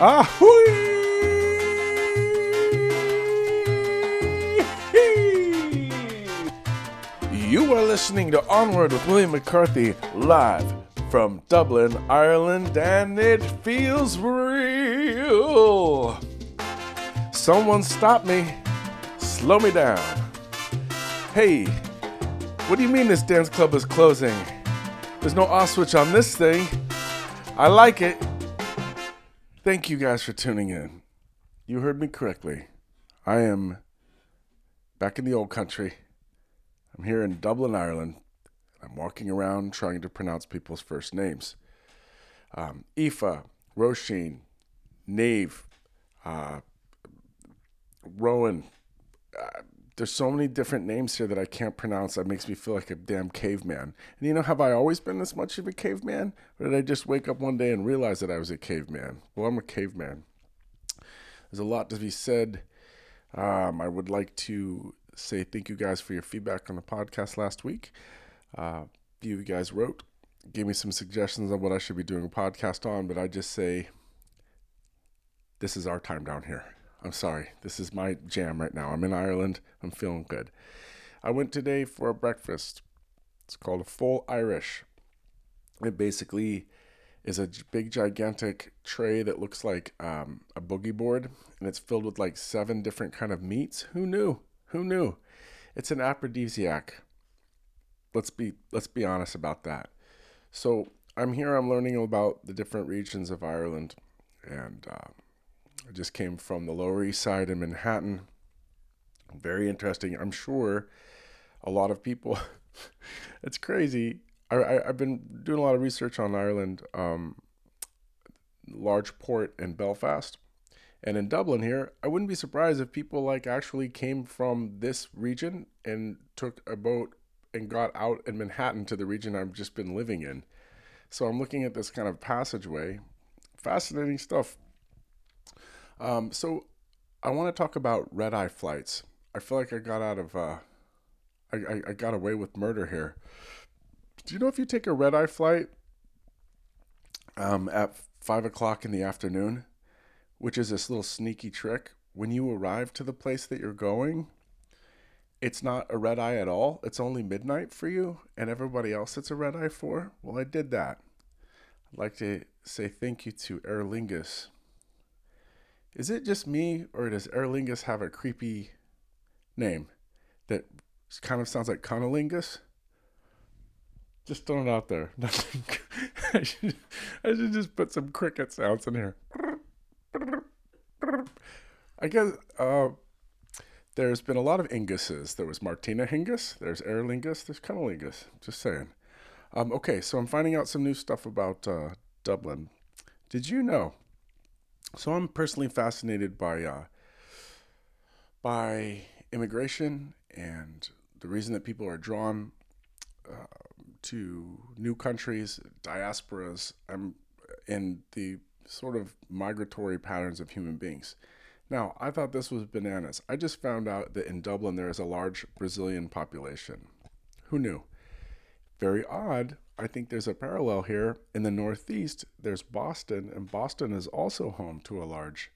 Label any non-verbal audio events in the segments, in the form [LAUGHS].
You are listening to Onward with William McCarthy live from Dublin, Ireland, and it feels real. Someone stop me, slow me down. Hey, what do you mean this dance club is closing? There's no off switch on this thing. I like it. Thank you guys for tuning in. You heard me correctly. I am back in the old country. I'm here in Dublin, Ireland. I'm walking around trying to pronounce people's first names. Um, Aoife, Roisin, Nave, uh, Rowan. Uh, there's so many different names here that I can't pronounce. That makes me feel like a damn caveman. And you know, have I always been this much of a caveman? Or did I just wake up one day and realize that I was a caveman? Well, I'm a caveman. There's a lot to be said. Um, I would like to say thank you guys for your feedback on the podcast last week. Uh, you guys wrote, gave me some suggestions on what I should be doing a podcast on, but I just say, this is our time down here. I'm sorry. This is my jam right now. I'm in Ireland. I'm feeling good. I went today for a breakfast. It's called a full Irish. It basically is a big, gigantic tray that looks like um, a boogie board, and it's filled with like seven different kind of meats. Who knew? Who knew? It's an aphrodisiac. Let's be let's be honest about that. So I'm here. I'm learning about the different regions of Ireland, and uh, I just came from the Lower East Side in Manhattan. Very interesting. I'm sure a lot of people. [LAUGHS] it's crazy. I, I have been doing a lot of research on Ireland. Um, large port in Belfast and in Dublin here, I wouldn't be surprised if people like actually came from this region and took a boat and got out in Manhattan to the region I've just been living in. So I'm looking at this kind of passageway. Fascinating stuff. Um, so I want to talk about red eye flights. I feel like I got out of, uh, I, I, I got away with murder here. Do you know if you take a red eye flight um, at five o'clock in the afternoon, which is this little sneaky trick. When you arrive to the place that you're going, it's not a red eye at all. It's only midnight for you and everybody else it's a red eye for. Well, I did that. I'd like to say thank you to Aer Lingus. Is it just me or does Aer Lingus have a creepy name that kind of sounds like Cunnilingus? Just throwing it out there. [LAUGHS] Nothing. I should, I should just put some cricket sounds in here. I guess uh, there's been a lot of Inguses. There was Martina Hingus, there's Aer Lingus, there's Cunnilingus. Just saying. Um, okay, so I'm finding out some new stuff about uh, Dublin. Did you know? So I'm personally fascinated by uh, by immigration and the reason that people are drawn uh, to new countries, diasporas. I'm in the sort of migratory patterns of human beings. Now, I thought this was bananas. I just found out that in Dublin there is a large Brazilian population. Who knew? Very odd. I think there's a parallel here. In the Northeast, there's Boston, and Boston is also home to a large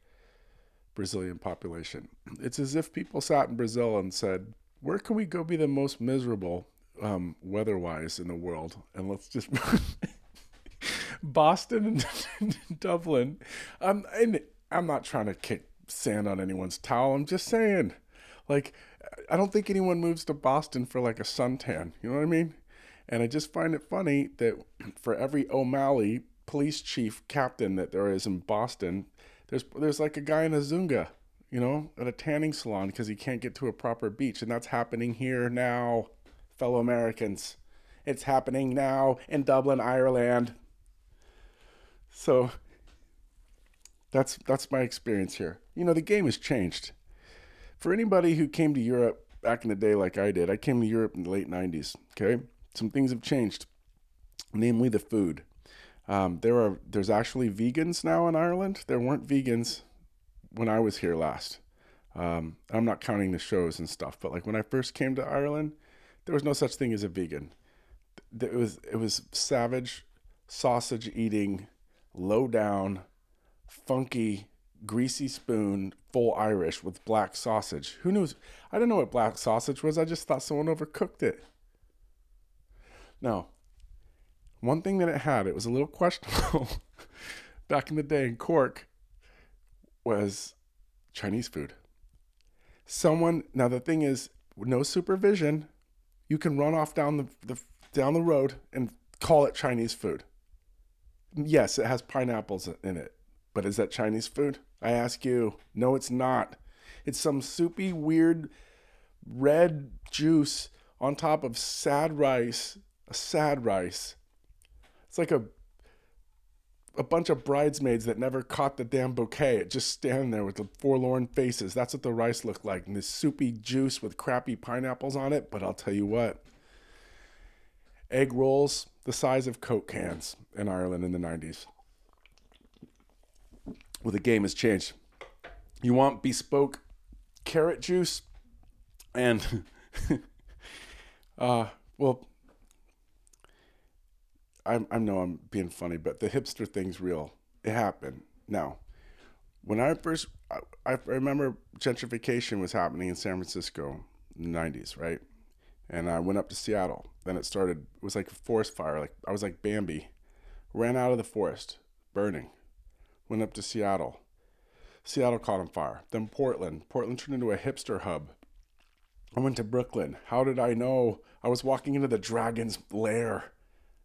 Brazilian population. It's as if people sat in Brazil and said, Where can we go be the most miserable um, weather wise in the world? And let's just. [LAUGHS] Boston and [LAUGHS] Dublin. Um, and I'm not trying to kick sand on anyone's towel. I'm just saying, like, I don't think anyone moves to Boston for like a suntan. You know what I mean? And I just find it funny that for every O'Malley police chief captain that there is in Boston, there's there's like a guy in a Zunga, you know, at a tanning salon because he can't get to a proper beach, and that's happening here now, fellow Americans. It's happening now in Dublin, Ireland. So that's that's my experience here. You know, the game has changed. For anybody who came to Europe back in the day like I did, I came to Europe in the late 90s, okay? Some things have changed, namely the food. Um, there are there's actually vegans now in Ireland. There weren't vegans when I was here last. Um, I'm not counting the shows and stuff, but like when I first came to Ireland, there was no such thing as a vegan. It was it was savage, sausage eating, low down, funky, greasy spoon, full Irish with black sausage. Who knows? I didn't know what black sausage was. I just thought someone overcooked it. Now, one thing that it had, it was a little questionable [LAUGHS] back in the day in Cork, was Chinese food. Someone now the thing is, no supervision, you can run off down the, the down the road and call it Chinese food. Yes, it has pineapples in it, but is that Chinese food? I ask you. No, it's not. It's some soupy, weird red juice on top of sad rice, a sad rice. It's like a a bunch of bridesmaids that never caught the damn bouquet. It just standing there with the forlorn faces. That's what the rice looked like. And this soupy juice with crappy pineapples on it. But I'll tell you what, egg rolls the size of Coke cans in Ireland in the 90s. Well, the game has changed. You want bespoke carrot juice and, [LAUGHS] uh, well, I I know I'm being funny, but the hipster thing's real. It happened. Now, when I first, I, I remember gentrification was happening in San Francisco in the '90s, right? And I went up to Seattle. Then it started. It was like a forest fire. Like I was like Bambi, ran out of the forest, burning. Went up to Seattle. Seattle caught on fire. Then Portland. Portland turned into a hipster hub. I went to Brooklyn. How did I know? I was walking into the dragon's lair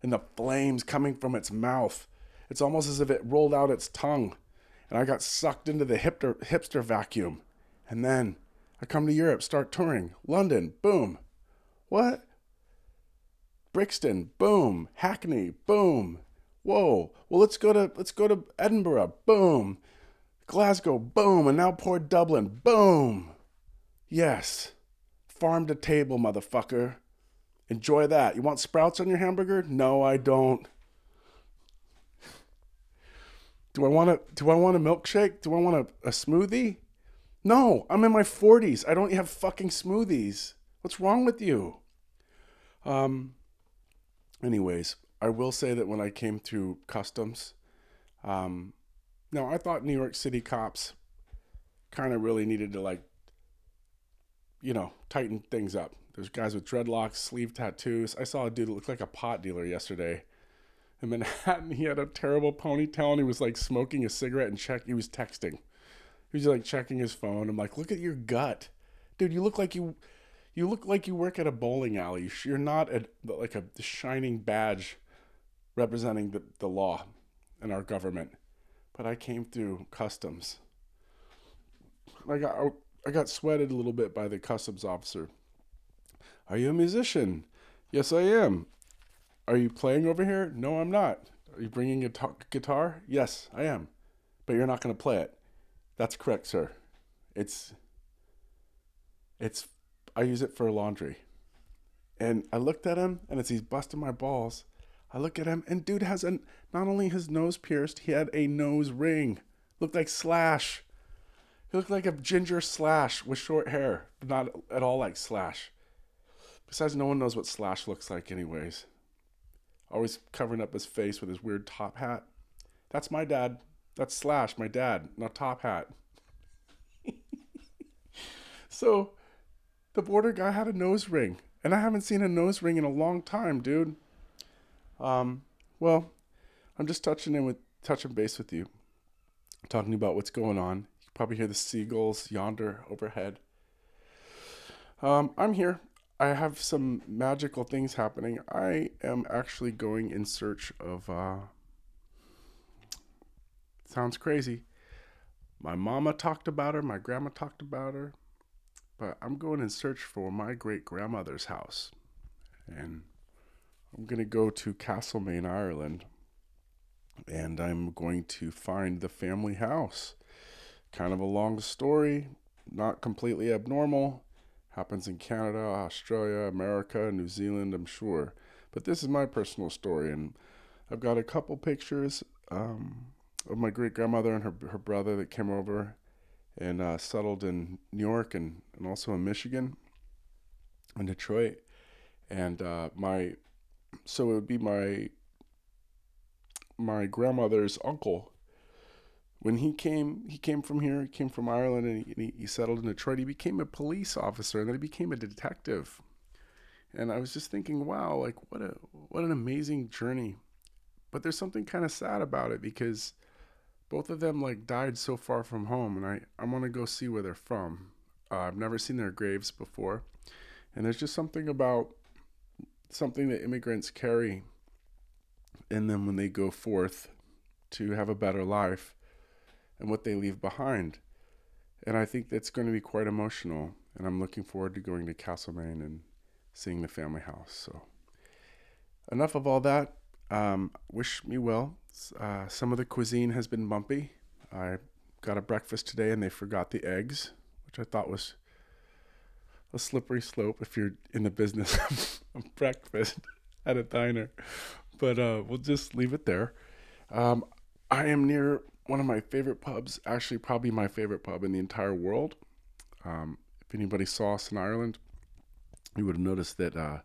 and the flames coming from its mouth. It's almost as if it rolled out its tongue. And I got sucked into the hipster, hipster vacuum. And then I come to Europe, start touring. London, boom. What? Brixton, boom. Hackney, boom. Whoa. Well, let's go to let's go to Edinburgh, boom. Glasgow, boom, and now poor Dublin, boom. Yes. Farm to table, motherfucker. Enjoy that. You want sprouts on your hamburger? No, I don't. Do I want a do I want a milkshake? Do I want a, a smoothie? No, I'm in my 40s. I don't have fucking smoothies. What's wrong with you? Um anyways, I will say that when I came through customs, um no, I thought New York City cops kind of really needed to like you know, tighten things up. There's guys with dreadlocks, sleeve tattoos. I saw a dude that looked like a pot dealer yesterday in Manhattan. He had a terrible ponytail and he was like smoking a cigarette and check. He was texting. He was like checking his phone. I'm like, look at your gut, dude. You look like you, you look like you work at a bowling alley. You're not a, like a shining badge representing the, the law and our government. But I came through customs. I got I got sweated a little bit by the customs officer. Are you a musician? Yes, I am. Are you playing over here? No, I'm not. Are you bringing a guitar? Yes, I am. But you're not going to play it. That's correct, sir. It's it's I use it for laundry. And I looked at him and as he's busting my balls, I look at him and dude has an not only his nose pierced, he had a nose ring. Looked like Slash. He looked like a ginger Slash with short hair, but not at all like Slash. Besides, no one knows what Slash looks like, anyways. Always covering up his face with his weird top hat. That's my dad. That's Slash, my dad, not Top Hat. [LAUGHS] so, the border guy had a nose ring, and I haven't seen a nose ring in a long time, dude. Um, well, I'm just touching in with touching base with you, talking about what's going on. You probably hear the seagulls yonder overhead. Um, I'm here I have some magical things happening. I am actually going in search of. Uh, sounds crazy. My mama talked about her, my grandma talked about her, but I'm going in search for my great grandmother's house. And I'm going to go to Castlemaine, Ireland, and I'm going to find the family house. Kind of a long story, not completely abnormal happens in Canada, Australia, America, New Zealand, I'm sure. But this is my personal story, and I've got a couple pictures um, of my great grandmother and her her brother that came over and uh, settled in New York and, and also in Michigan and Detroit. And uh, my so it would be my my grandmother's uncle when he came, he came from here, he came from Ireland, and he, he settled in Detroit. He became a police officer, and then he became a detective. And I was just thinking, wow, like what a what an amazing journey. But there's something kind of sad about it because both of them like died so far from home, and I I want to go see where they're from. Uh, I've never seen their graves before, and there's just something about something that immigrants carry in them when they go forth to have a better life and what they leave behind. And I think that's going to be quite emotional. And I'm looking forward to going to Castlemaine and seeing the family house. So, enough of all that. Um, wish me well. Uh, some of the cuisine has been bumpy. I got a breakfast today and they forgot the eggs, which I thought was a slippery slope if you're in the business [LAUGHS] of breakfast at a diner. But uh, we'll just leave it there. Um, I am near one of my favorite pubs, actually, probably my favorite pub in the entire world. Um, if anybody saw us in Ireland, you would have noticed that uh,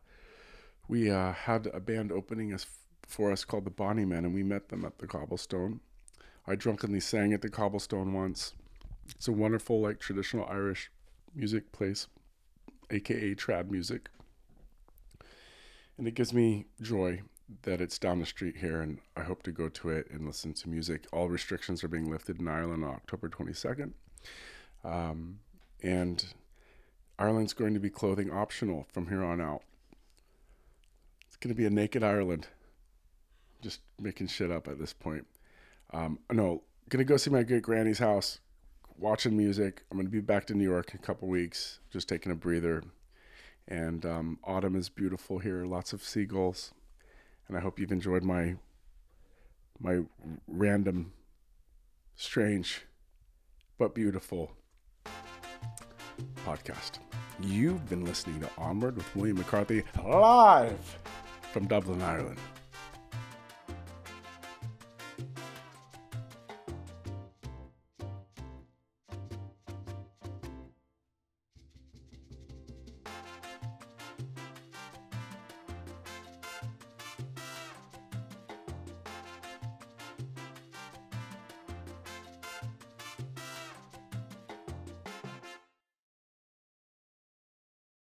we uh, had a band opening us for us called the Bonnie Men, and we met them at the Cobblestone. I drunkenly sang at the Cobblestone once. It's a wonderful, like traditional Irish music place, aka trad music, and it gives me joy that it's down the street here, and I hope to go to it and listen to music. All restrictions are being lifted in Ireland on October 22nd. Um, and Ireland's going to be clothing optional from here on out. It's going to be a naked Ireland. Just making shit up at this point. Um, no, gonna go see my great granny's house, watching music. I'm gonna be back to New York in a couple weeks, just taking a breather. And um, autumn is beautiful here. Lots of seagulls and I hope you've enjoyed my my random, strange, but beautiful podcast. You've been listening to Onward with William McCarthy live from Dublin, Ireland.